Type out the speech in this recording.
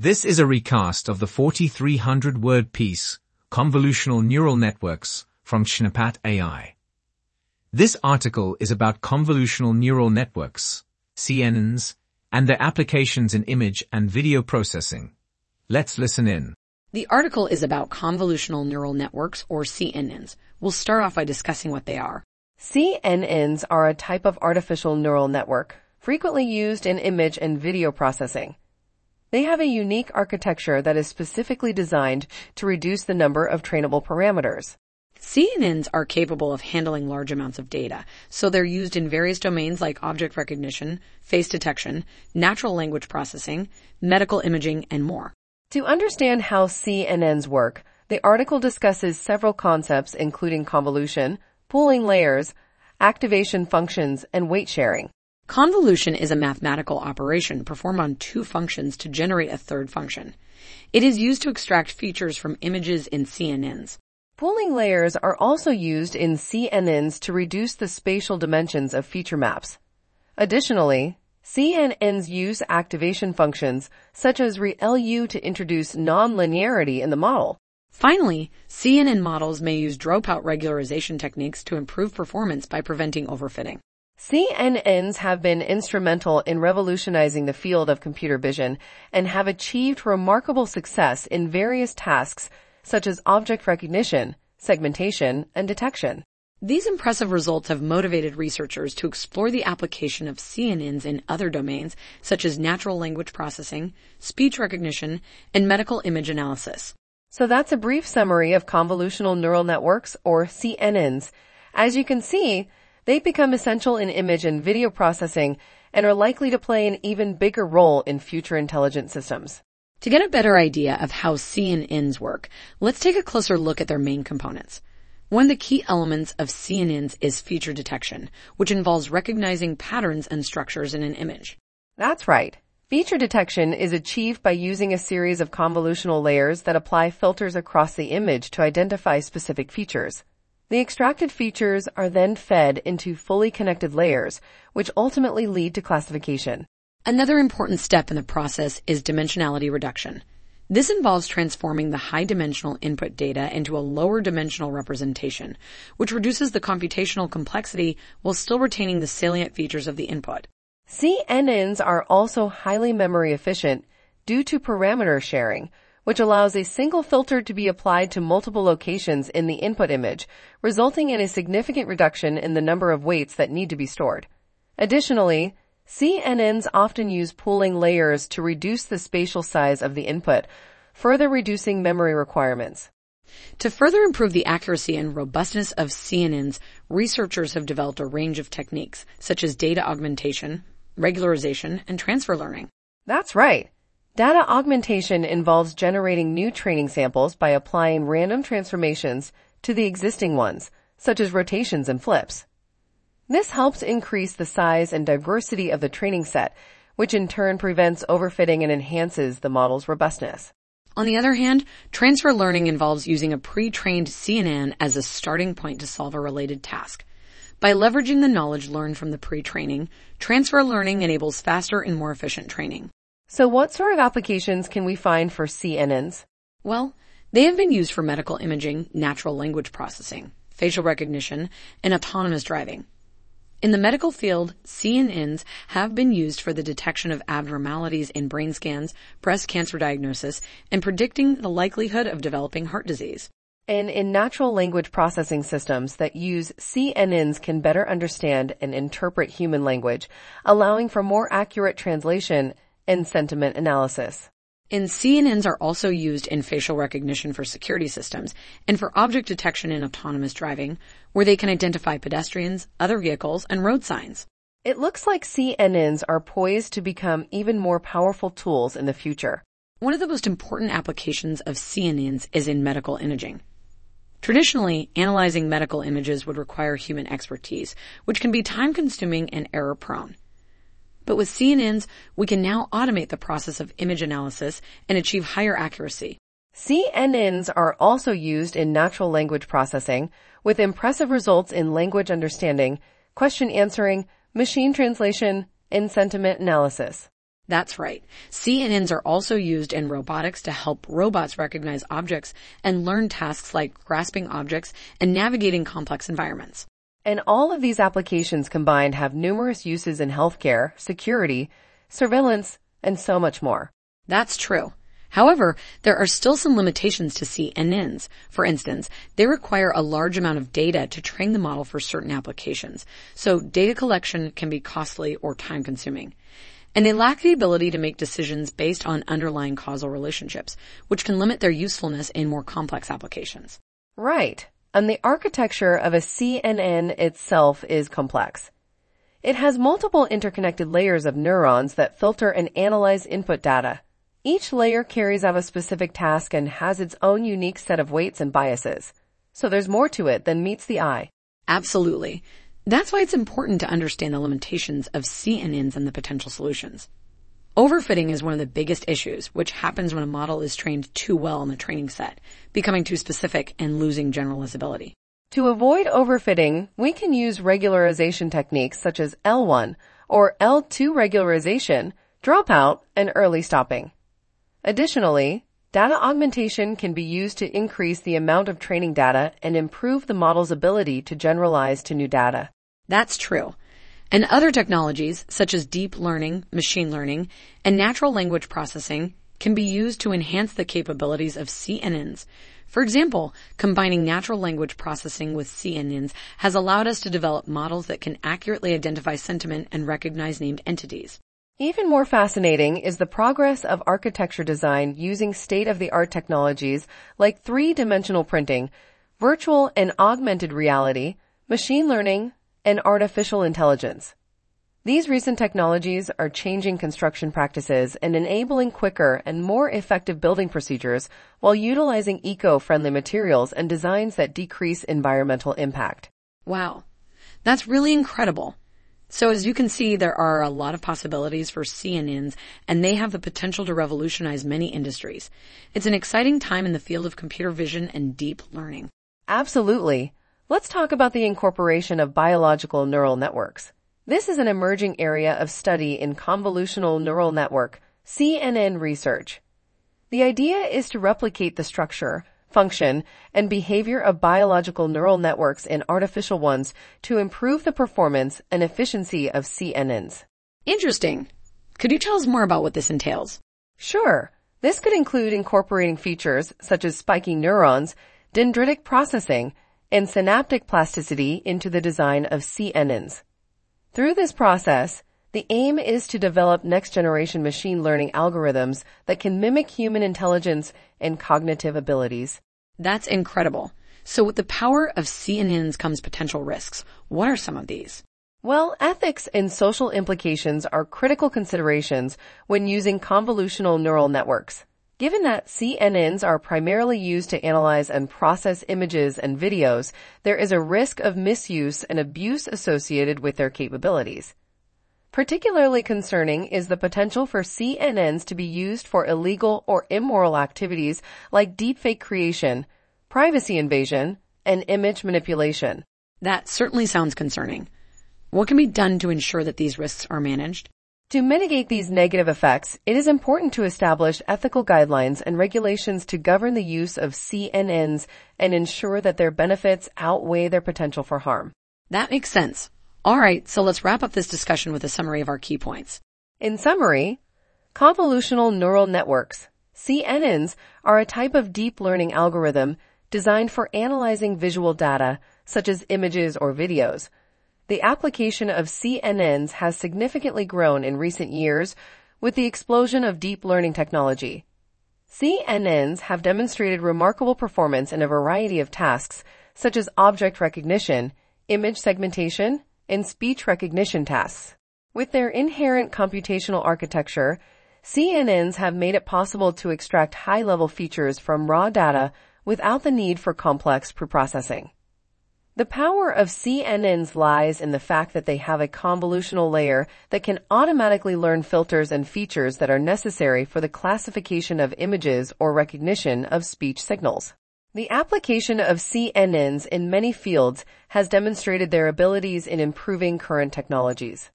This is a recast of the 4,300 word piece, Convolutional Neural Networks, from Schneppat AI. This article is about convolutional neural networks, CNNs, and their applications in image and video processing. Let's listen in. The article is about convolutional neural networks, or CNNs. We'll start off by discussing what they are. CNNs are a type of artificial neural network, frequently used in image and video processing. They have a unique architecture that is specifically designed to reduce the number of trainable parameters. CNNs are capable of handling large amounts of data, so they're used in various domains like object recognition, face detection, natural language processing, medical imaging, and more. To understand how CNNs work, the article discusses several concepts including convolution, pooling layers, activation functions, and weight sharing. Convolution is a mathematical operation performed on two functions to generate a third function. It is used to extract features from images in CNNs. Pooling layers are also used in CNNs to reduce the spatial dimensions of feature maps. Additionally, CNNs use activation functions such as ReLU to introduce nonlinearity in the model. Finally, CNN models may use dropout regularization techniques to improve performance by preventing overfitting. CNNs have been instrumental in revolutionizing the field of computer vision and have achieved remarkable success in various tasks such as object recognition, segmentation, and detection. These impressive results have motivated researchers to explore the application of CNNs in other domains such as natural language processing, speech recognition, and medical image analysis. So that's a brief summary of convolutional neural networks or CNNs. As you can see, they become essential in image and video processing and are likely to play an even bigger role in future intelligent systems. To get a better idea of how CNNs work, let's take a closer look at their main components. One of the key elements of CNNs is feature detection, which involves recognizing patterns and structures in an image. That's right. Feature detection is achieved by using a series of convolutional layers that apply filters across the image to identify specific features. The extracted features are then fed into fully connected layers, which ultimately lead to classification. Another important step in the process is dimensionality reduction. This involves transforming the high dimensional input data into a lower dimensional representation, which reduces the computational complexity while still retaining the salient features of the input. CNNs are also highly memory efficient due to parameter sharing, which allows a single filter to be applied to multiple locations in the input image, resulting in a significant reduction in the number of weights that need to be stored. Additionally, CNNs often use pooling layers to reduce the spatial size of the input, further reducing memory requirements. To further improve the accuracy and robustness of CNNs, researchers have developed a range of techniques, such as data augmentation, regularization, and transfer learning. That's right. Data augmentation involves generating new training samples by applying random transformations to the existing ones, such as rotations and flips. This helps increase the size and diversity of the training set, which in turn prevents overfitting and enhances the model's robustness. On the other hand, transfer learning involves using a pre-trained CNN as a starting point to solve a related task. By leveraging the knowledge learned from the pre-training, transfer learning enables faster and more efficient training. So what sort of applications can we find for CNNs? Well, they have been used for medical imaging, natural language processing, facial recognition, and autonomous driving. In the medical field, CNNs have been used for the detection of abnormalities in brain scans, breast cancer diagnosis, and predicting the likelihood of developing heart disease. And in natural language processing systems that use CNNs can better understand and interpret human language, allowing for more accurate translation and sentiment analysis. And CNNs are also used in facial recognition for security systems and for object detection in autonomous driving, where they can identify pedestrians, other vehicles, and road signs. It looks like CNNs are poised to become even more powerful tools in the future. One of the most important applications of CNNs is in medical imaging. Traditionally, analyzing medical images would require human expertise, which can be time consuming and error prone. But with CNNs, we can now automate the process of image analysis and achieve higher accuracy. CNNs are also used in natural language processing with impressive results in language understanding, question answering, machine translation, and sentiment analysis. That's right. CNNs are also used in robotics to help robots recognize objects and learn tasks like grasping objects and navigating complex environments. And all of these applications combined have numerous uses in healthcare, security, surveillance, and so much more. That's true. However, there are still some limitations to CNNs. For instance, they require a large amount of data to train the model for certain applications, so data collection can be costly or time consuming. And they lack the ability to make decisions based on underlying causal relationships, which can limit their usefulness in more complex applications. Right. And the architecture of a CNN itself is complex. It has multiple interconnected layers of neurons that filter and analyze input data. Each layer carries out a specific task and has its own unique set of weights and biases. So there's more to it than meets the eye. Absolutely. That's why it's important to understand the limitations of CNNs and the potential solutions. Overfitting is one of the biggest issues, which happens when a model is trained too well in the training set, becoming too specific and losing generalizability. To avoid overfitting, we can use regularization techniques such as L1 or L2 regularization, dropout, and early stopping. Additionally, data augmentation can be used to increase the amount of training data and improve the model's ability to generalize to new data. That's true. And other technologies, such as deep learning, machine learning, and natural language processing, can be used to enhance the capabilities of CNNs. For example, combining natural language processing with CNNs has allowed us to develop models that can accurately identify sentiment and recognize named entities. Even more fascinating is the progress of architecture design using state-of-the-art technologies like three-dimensional printing, virtual and augmented reality, machine learning, and artificial intelligence. These recent technologies are changing construction practices and enabling quicker and more effective building procedures while utilizing eco-friendly materials and designs that decrease environmental impact. Wow. That's really incredible. So as you can see, there are a lot of possibilities for CNNs and they have the potential to revolutionize many industries. It's an exciting time in the field of computer vision and deep learning. Absolutely. Let's talk about the incorporation of biological neural networks. This is an emerging area of study in convolutional neural network, CNN research. The idea is to replicate the structure, function, and behavior of biological neural networks in artificial ones to improve the performance and efficiency of CNNs. Interesting. Could you tell us more about what this entails? Sure. This could include incorporating features such as spiking neurons, dendritic processing, and synaptic plasticity into the design of CNNs. Through this process, the aim is to develop next generation machine learning algorithms that can mimic human intelligence and cognitive abilities. That's incredible. So with the power of CNNs comes potential risks. What are some of these? Well, ethics and social implications are critical considerations when using convolutional neural networks. Given that CNNs are primarily used to analyze and process images and videos, there is a risk of misuse and abuse associated with their capabilities. Particularly concerning is the potential for CNNs to be used for illegal or immoral activities like deepfake creation, privacy invasion, and image manipulation. That certainly sounds concerning. What can be done to ensure that these risks are managed? To mitigate these negative effects, it is important to establish ethical guidelines and regulations to govern the use of CNNs and ensure that their benefits outweigh their potential for harm. That makes sense. All right, so let's wrap up this discussion with a summary of our key points. In summary, convolutional neural networks, CNNs, are a type of deep learning algorithm designed for analyzing visual data, such as images or videos. The application of CNNs has significantly grown in recent years with the explosion of deep learning technology. CNNs have demonstrated remarkable performance in a variety of tasks, such as object recognition, image segmentation, and speech recognition tasks. With their inherent computational architecture, CNNs have made it possible to extract high-level features from raw data without the need for complex preprocessing. The power of CNNs lies in the fact that they have a convolutional layer that can automatically learn filters and features that are necessary for the classification of images or recognition of speech signals. The application of CNNs in many fields has demonstrated their abilities in improving current technologies.